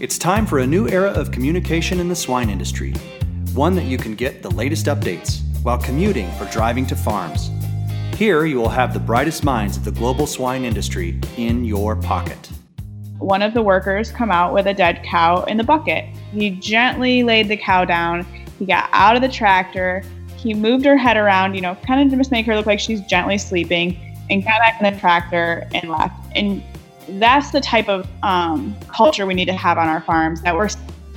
It's time for a new era of communication in the swine industry, one that you can get the latest updates while commuting or driving to farms. Here, you will have the brightest minds of the global swine industry in your pocket. One of the workers come out with a dead cow in the bucket. He gently laid the cow down. He got out of the tractor. He moved her head around, you know, kind of to just make her look like she's gently sleeping, and got back in the tractor and left. And that's the type of um, culture we need to have on our farms. That we're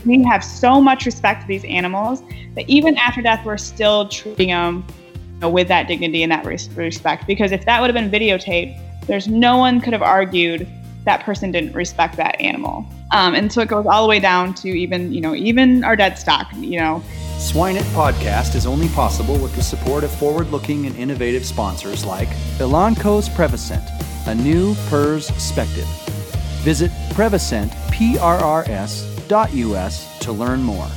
we have so much respect for these animals that even after death, we're still treating them you know, with that dignity and that res- respect. Because if that would have been videotaped, there's no one could have argued that person didn't respect that animal. Um, and so it goes all the way down to even you know even our dead stock. You know, Swine.it podcast is only possible with the support of forward-looking and innovative sponsors like Elanco's Prevacent, a new PERS Spective. Visit Prevacent, P-R-R-S.us to learn more.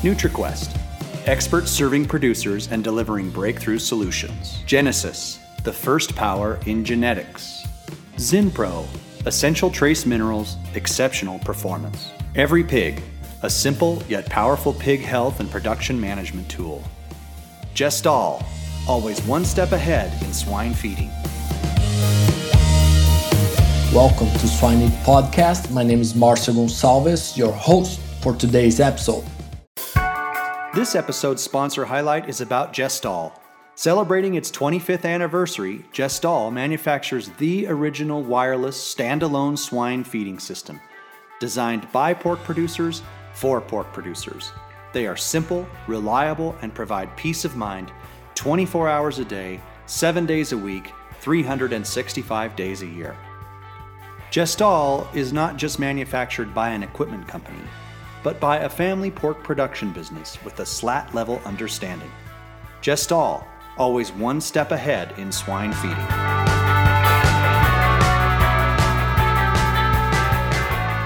NutriQuest, experts serving producers and delivering breakthrough solutions. Genesus, the first power in genetics. Zinpro, essential trace minerals, exceptional performance. Every Pig, a simple yet powerful pig health and production management tool. Gestal, always one step ahead in swine feeding. Welcome to Swine Swine.it podcast. My name is Marcio Gonçalves, your host for today's episode. This episode's sponsor highlight is about Gestal. Celebrating its 25th anniversary, Gestal manufactures the original wireless standalone swine feeding system, designed by pork producers for pork producers. They are simple, reliable, and provide peace of mind 24 hours a day, 7 days a week, 365 days a year. Gestal is not just manufactured by an equipment company, but by a family pork production business with a slat level understanding. Gestal, always one step ahead in swine feeding.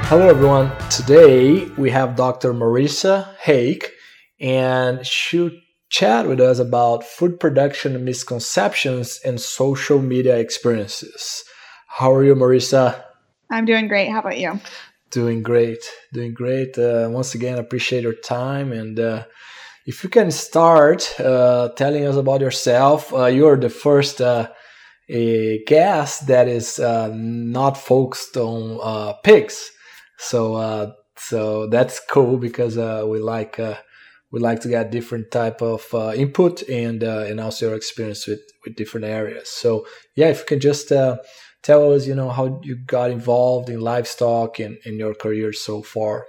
Hello, everyone. Today we have Dr. Marissa Hake, and she'll chat with us about food production misconceptions and social media experiences. How are you, Marissa? I'm doing great. How about you? Doing great, doing great. Uh, once again, appreciate your time. And uh, if you can start uh, telling us about yourself, uh, you're the first uh, guest that is uh, not focused on pigs. So, so that's cool because we like we like to get different type of input and and also your experience with with different areas. So, yeah, if you can just tell us, you know, how you got involved in livestock and in your career so far.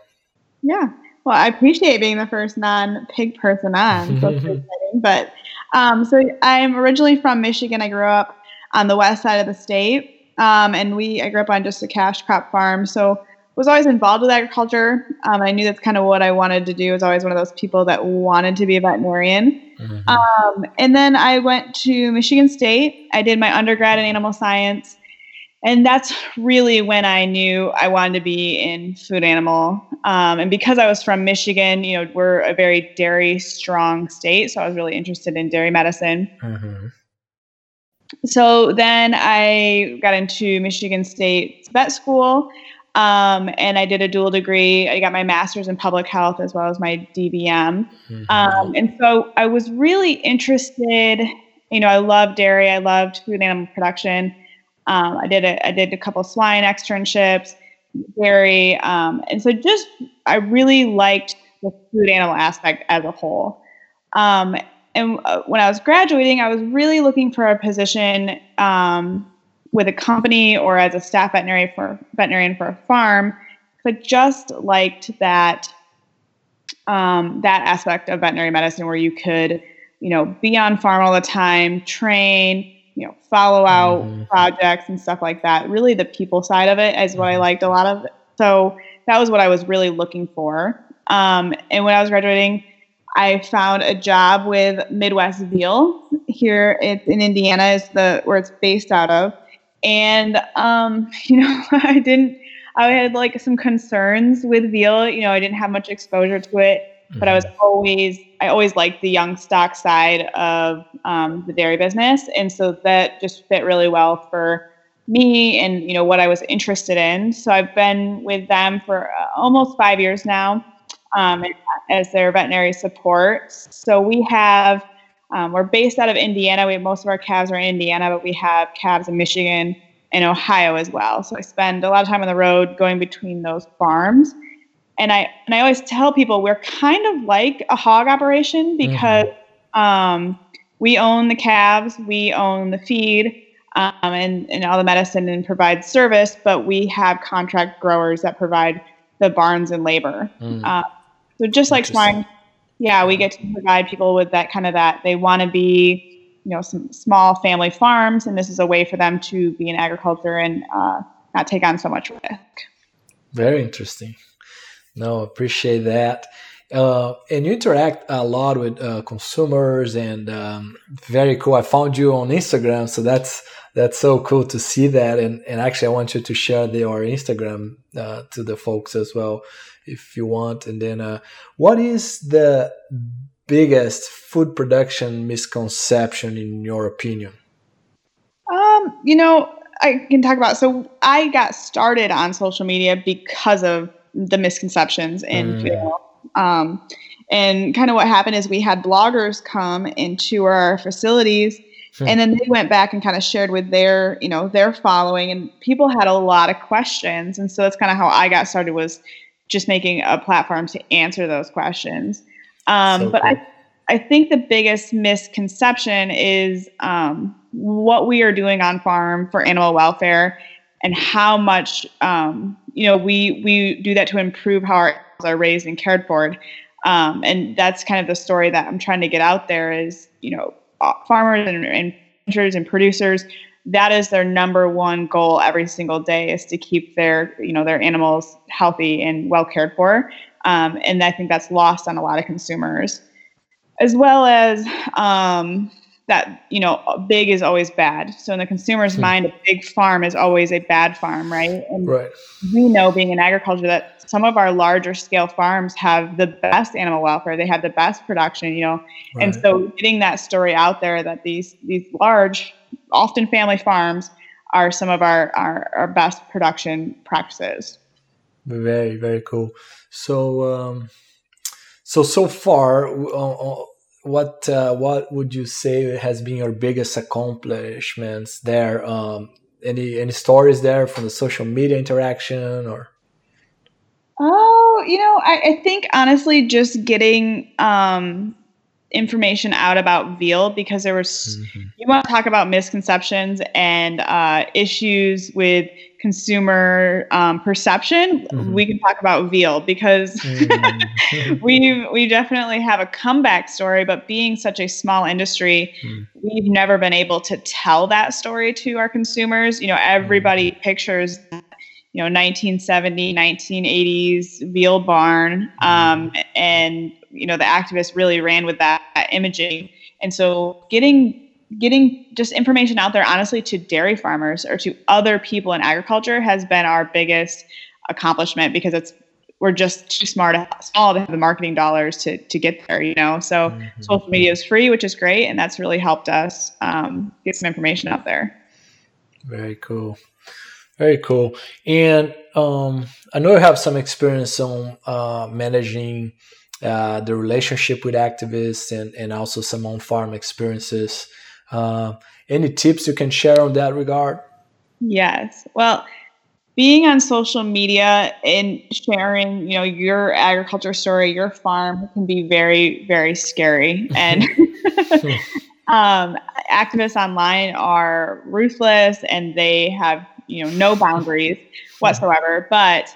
Yeah. Well, I appreciate being the first non-pig person on. So exciting. But um, so I'm originally from Michigan. I grew up on the west side of the state, um, and we I grew up on just a cash crop farm. So was always involved with agriculture. Um, I knew that's kind of what I wanted to do. I was always one of those people that wanted to be a veterinarian. Mm-hmm. Um, and then I went to Michigan State. I did my undergrad in animal science and that's really when I knew I wanted to be in food animal. Um, and because I was from Michigan, you know, we're a very dairy strong state, so I was really interested in dairy medicine. Mm-hmm. So then I got into Michigan State vet school, um, and I did a dual degree. I got my master's in public health as well as my DVM. Mm-hmm. Um, and so I was really interested. You know, I love dairy. I loved food animal production. Um, I did a, I did a couple swine externships, dairy, um, and so just I really liked the food animal aspect as a whole. Um, and uh, when I was graduating, I was really looking for a position um, with a company or as a staff veterinarian for veterinarian for a farm. I just liked that um, that aspect of veterinary medicine where you could, you know, be on farm all the time, train, you know follow out mm-hmm. projects and stuff like that really the people side of it is what i mm-hmm. liked a lot of so that was what i was really looking for um, and when i was graduating i found a job with midwest veal here in indiana is the where it's based out of and um, you know i didn't i had like some concerns with veal you know i didn't have much exposure to it but I was mm-hmm. always I always liked the young stock side of um, the dairy business, and so that just fit really well for me and you know what I was interested in. So I've been with them for uh, almost five years now um, as their veterinary support. So we have um, we're based out of Indiana. We have most of our calves are in Indiana, but we have calves in Michigan and Ohio as well. So I spend a lot of time on the road going between those farms. And I and I always tell people we're kind of like a hog operation mm-hmm. because mm-hmm. um, we own the calves, we own the feed, um, and, and all the medicine and provide service, but we have contract growers that provide the barns and labor. Mm. Uh, so just like swine, yeah, we get to provide people with that kind of that they want to be, you know, some small family farms, and this is a way for them to be in agriculture and uh, not take on so much risk. Very interesting. No, appreciate that. Uh, and you interact a lot with uh, consumers, and um, very cool. I found you on Instagram, so that's that's so cool to see that. And, and actually, I want you to share the, your Instagram uh, to the folks as well, if you want. And then, uh, what is the biggest food production misconception in your opinion? Um, you know, I can talk about. So I got started on social media because of the misconceptions in mm. Um, and kind of what happened is we had bloggers come into our facilities and then they went back and kind of shared with their, you know, their following and people had a lot of questions. And so that's kind of how I got started was just making a platform to answer those questions. Um, so but cool. I, I think the biggest misconception is um, what we are doing on farm for animal welfare and how much um, you know we we do that to improve how our animals are raised and cared for. Um, and that's kind of the story that I'm trying to get out there is you know uh, farmers and, and ranchers and producers that is their number one goal every single day is to keep their you know their animals healthy and well cared for um, and i think that's lost on a lot of consumers as well as um, that you know big is always bad so in the consumer's hmm. mind a big farm is always a bad farm right and right. we know being in agriculture that some of our larger scale farms have the best animal welfare they have the best production you know right. and so getting that story out there that these these large often family farms are some of our our, our best production practices very very cool so um so so far uh, what uh, what would you say has been your biggest accomplishments there? Um, any any stories there from the social media interaction or? Oh, you know, I, I think honestly, just getting um, information out about veal because there was mm-hmm. you want to talk about misconceptions and uh, issues with consumer um, perception mm-hmm. we can talk about veal because mm-hmm. we we definitely have a comeback story but being such a small industry mm. we've never been able to tell that story to our consumers you know everybody mm. pictures you know 1970 1980s veal barn mm-hmm. um, and you know the activists really ran with that, that imaging and so getting getting just information out there honestly to dairy farmers or to other people in agriculture has been our biggest accomplishment because it's we're just too smart small to have the marketing dollars to to get there you know so mm-hmm. social media is free which is great and that's really helped us um, get some information out there very cool very cool. And um, I know you have some experience on uh, managing uh, the relationship with activists and, and also some on farm experiences. Uh, any tips you can share on that regard? Yes. Well, being on social media and sharing, you know, your agriculture story, your farm can be very, very scary. And um, activists online are ruthless and they have you know no boundaries whatsoever but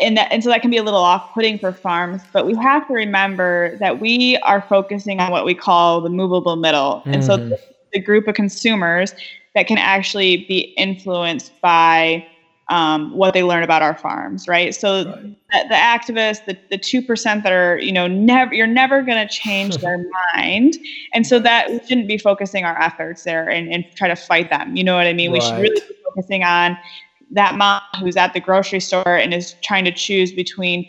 and that and so that can be a little off-putting for farms but we have to remember that we are focusing on what we call the movable middle mm. and so the, mm-hmm. the, group of consumers that can actually be influenced by um, what they learn about our farms, right? So right. The, the, activists, the the two percent that are, you know, never you're never going to change their mind, and so that we shouldn't be focusing our efforts there and, and try to fight them. You know what I mean? Right. We should really be focusing on that mom who's at the grocery store and is trying to choose between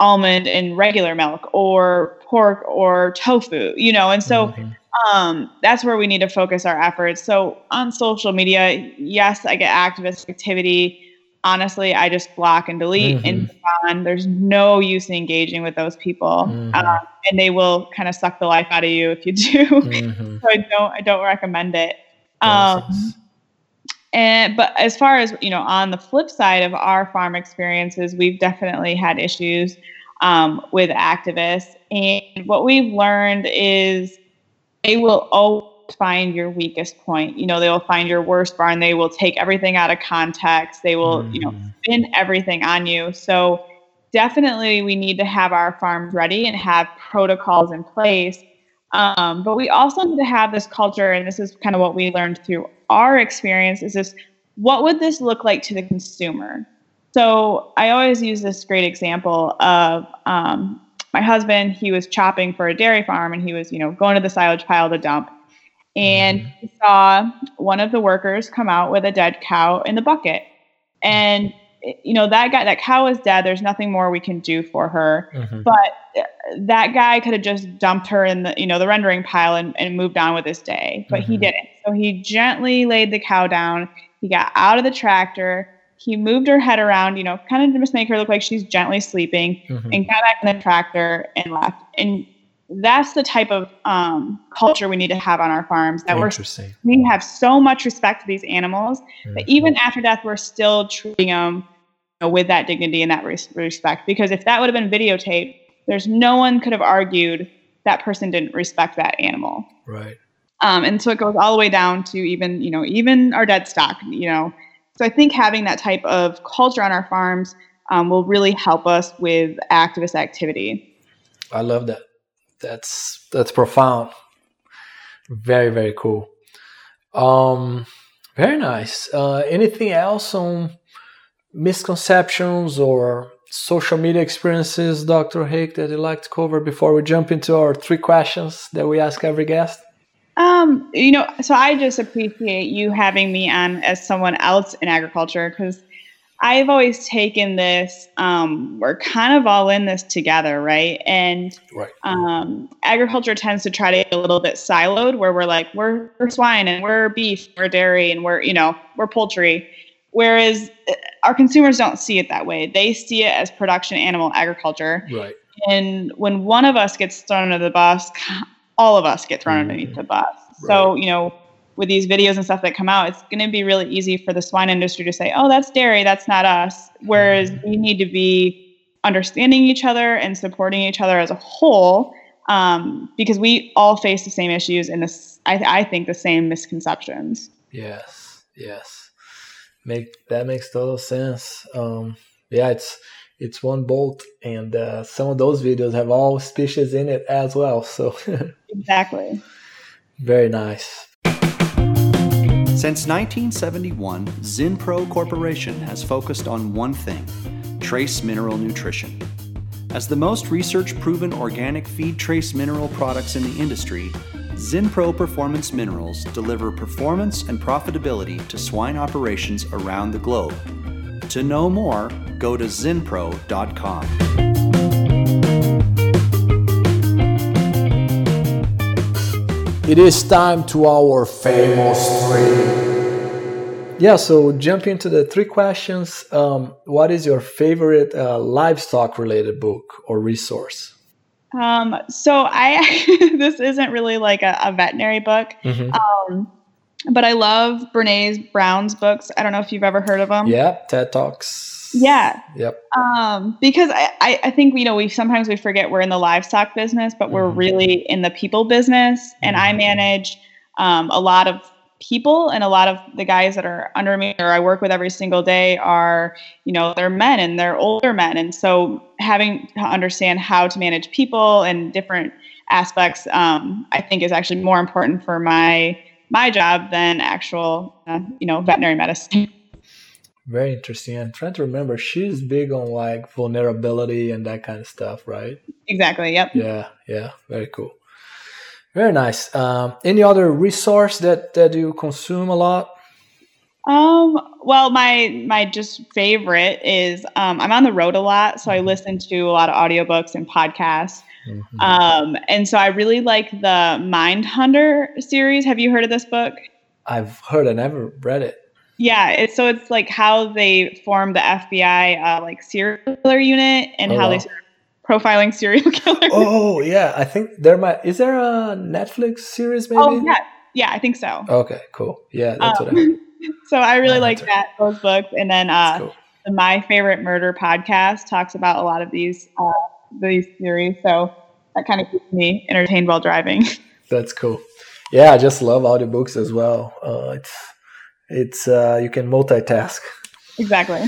almond and regular milk or pork or tofu you know and so mm-hmm. um, that's where we need to focus our efforts. So on social media, yes, I get activist activity. Honestly, I just block and delete Mhm. and There's no use in engaging with those people, Mhm. um, and they will kind of suck the life out of you if you do. Mhm. so I don't, I don't recommend it. Um. And but as far as you know, on the flip side of our farm experiences, we've definitely had issues um, with activists, and what we've learned is they will always find your weakest point. You know, they will find your worst barn. They will take everything out of context. They will, you know, Mhm. spin everything on you. So definitely, we need to have our farms ready and have protocols in place. Um, but we also need to have this culture, and this is kind of what we learned through our experience. Is this what would this look like to the consumer? So I always use this great example of um, my husband. He was chopping for a dairy farm, and he was, you know, going to the silage pile to dump, and Mhm. he saw one of the workers come out with a dead cow in the bucket, and you know that guy, that cow is dead. There's nothing more we can do for her Mhm. but uh, that guy could have just dumped her in the you know the rendering pile and, and moved on with his day but he Mhm. didn't so he gently laid the cow down he got out of the tractor he moved her head around you know kind of to just make her look like she's gently sleeping Mhm. and got back in the tractor and left and that's the type of um, culture we need to have on our farms that we're we have so much respect for these animals but Mhm. even after death we're still treating them know, with that dignity and that res- respect because if that would have been videotaped there's no one could have argued that person didn't respect that animal Right. um, and so it goes all the way down to even you know even our dead stock you know so i think having that type of culture on our farms um, will really help us with activist activity I love that. That's that's profound. Very very cool. Um, very nice. Uh, anything else on misconceptions or social media experiences, Dr. Hake, that you'd like to cover before we jump into our three questions that we ask every guest? Um, you know, so I just appreciate you having me on as someone else in agriculture because I've always taken this, um, we're kind of all in this together, right? And Right. um, agriculture tends to try to get a little bit siloed where we're like, we're, we're swine and we're beef, we're dairy, and we're, you know, we're poultry. Whereas uh, our consumers don't see it that way. They see it as production animal agriculture. Right. And when one of us gets thrown under the bus, all of us get thrown Mhm. underneath the bus. Right. So, you know, with these videos and stuff that come out, it's going to be really easy for the swine industry to say, oh, that's dairy, that's not us. Whereas Mhm. we need to be understanding each other and supporting each other as a whole um, because we all face the same issues and this, I, I think, the same misconceptions. Yes. Yes. Make that makes total sense. Um, yeah, it's it's one bolt, and uh, some of those videos have all species in it as well. So Exactly. very nice. Since 1971, Zinpro Corporation has focused on one thing trace mineral nutrition. As the most research proven organic feed trace mineral products in the industry, Zinpro Performance Minerals deliver performance and profitability to swine operations around the globe. To know more, go to zinpro.com. It is time to our famous three. Yeah, so jump into the three questions. Um, what is your favorite uh, livestock related book or resource? Um, so I, this isn't really like a, a veterinary book, Mhm. um, but I love Brene Brown's books. I don't know if you've ever heard of them. Yeah, TED Talks. Yeah. Yep. Um, because I, I, I think you know we sometimes we forget we're in the livestock business, but we're Mhm. really in the people business. And I Mhm. manage um, a lot of people, and a lot of the guys that are under me or I work with every single day are you know they're men and they're older men, and so having to understand how to manage people and different aspects, um, I think is actually more important for my my job than actual uh, you know veterinary medicine. Very interesting. I'm trying to remember. She's big on like vulnerability and that kind of stuff, right? exactly. Yep. Yeah, yeah. Very cool. Very nice. Um, any other resource that that you consume a lot? Um, well, my my just favorite is um, I'm on the road a lot, so I listen to a lot of audiobooks and podcasts. Mm-hmm. Um, and so I really like the Mindhunter series. Have you heard of this book? I've heard. I never read it. Yeah, it's so it's like how they formed the FBI uh, like serial killer unit and oh, how wow. they started profiling serial killers. Oh yeah, I think there might is there a Netflix series maybe? Oh yeah, yeah, I think so. Okay, cool. Yeah, that's um, what I. so I really like that those books, and then uh, cool. the My Favorite Murder podcast talks about a lot of these uh, these theories. So that kind of keeps me entertained while driving. That's cool. Yeah, I just love audiobooks as well. Uh, it's it's uh, you can multitask. Exactly.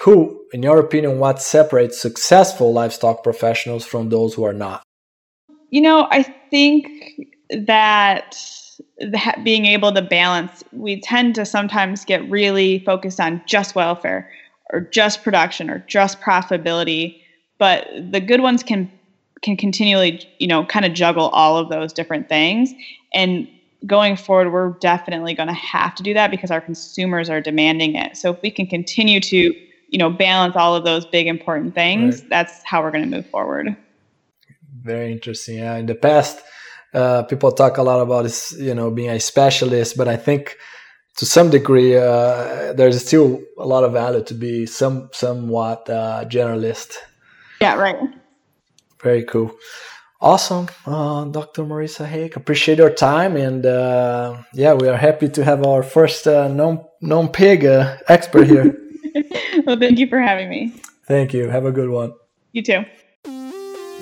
Cool. In your opinion, what separates successful livestock professionals from those who are not? You know, I think that being able to balance, we tend to sometimes get really focused on just welfare or just production or just profitability, but the good ones can can continually, you know, kind of juggle all of those different things. And going forward, we're definitely going to have to do that because our consumers are demanding it. So if we can continue to, you know, balance all of those big important things, right. that's how we're going to move forward. Very interesting. Yeah, in the past, uh, people talk a lot about this, you know, being a specialist, but I think to some degree uh, there's still a lot of value to be some somewhat uh, generalist. Yeah, right. Very cool. Awesome, uh, Dr. Marissa Hake. Appreciate your time, and uh, yeah, we are happy to have our first uh, non non pig expert here. well, thank you for having me. Thank you. Have a good one. You too.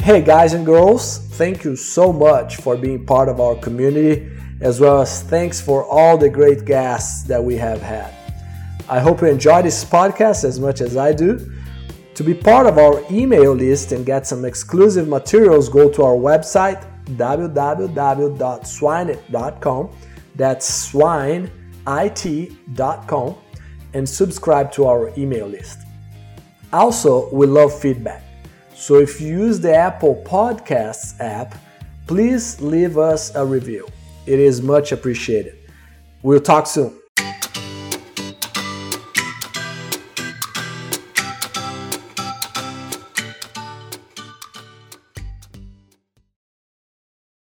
Hey, guys and girls, thank you so much for being part of our community, as well as thanks for all the great guests that we have had. I hope you enjoy this podcast as much as I do. To be part of our email list and get some exclusive materials, go to our website www.swineit.com. That's swineit.com and subscribe to our email list. Also, we love feedback. So if you use the Apple Podcasts app, please leave us a review. It is much appreciated. We'll talk soon.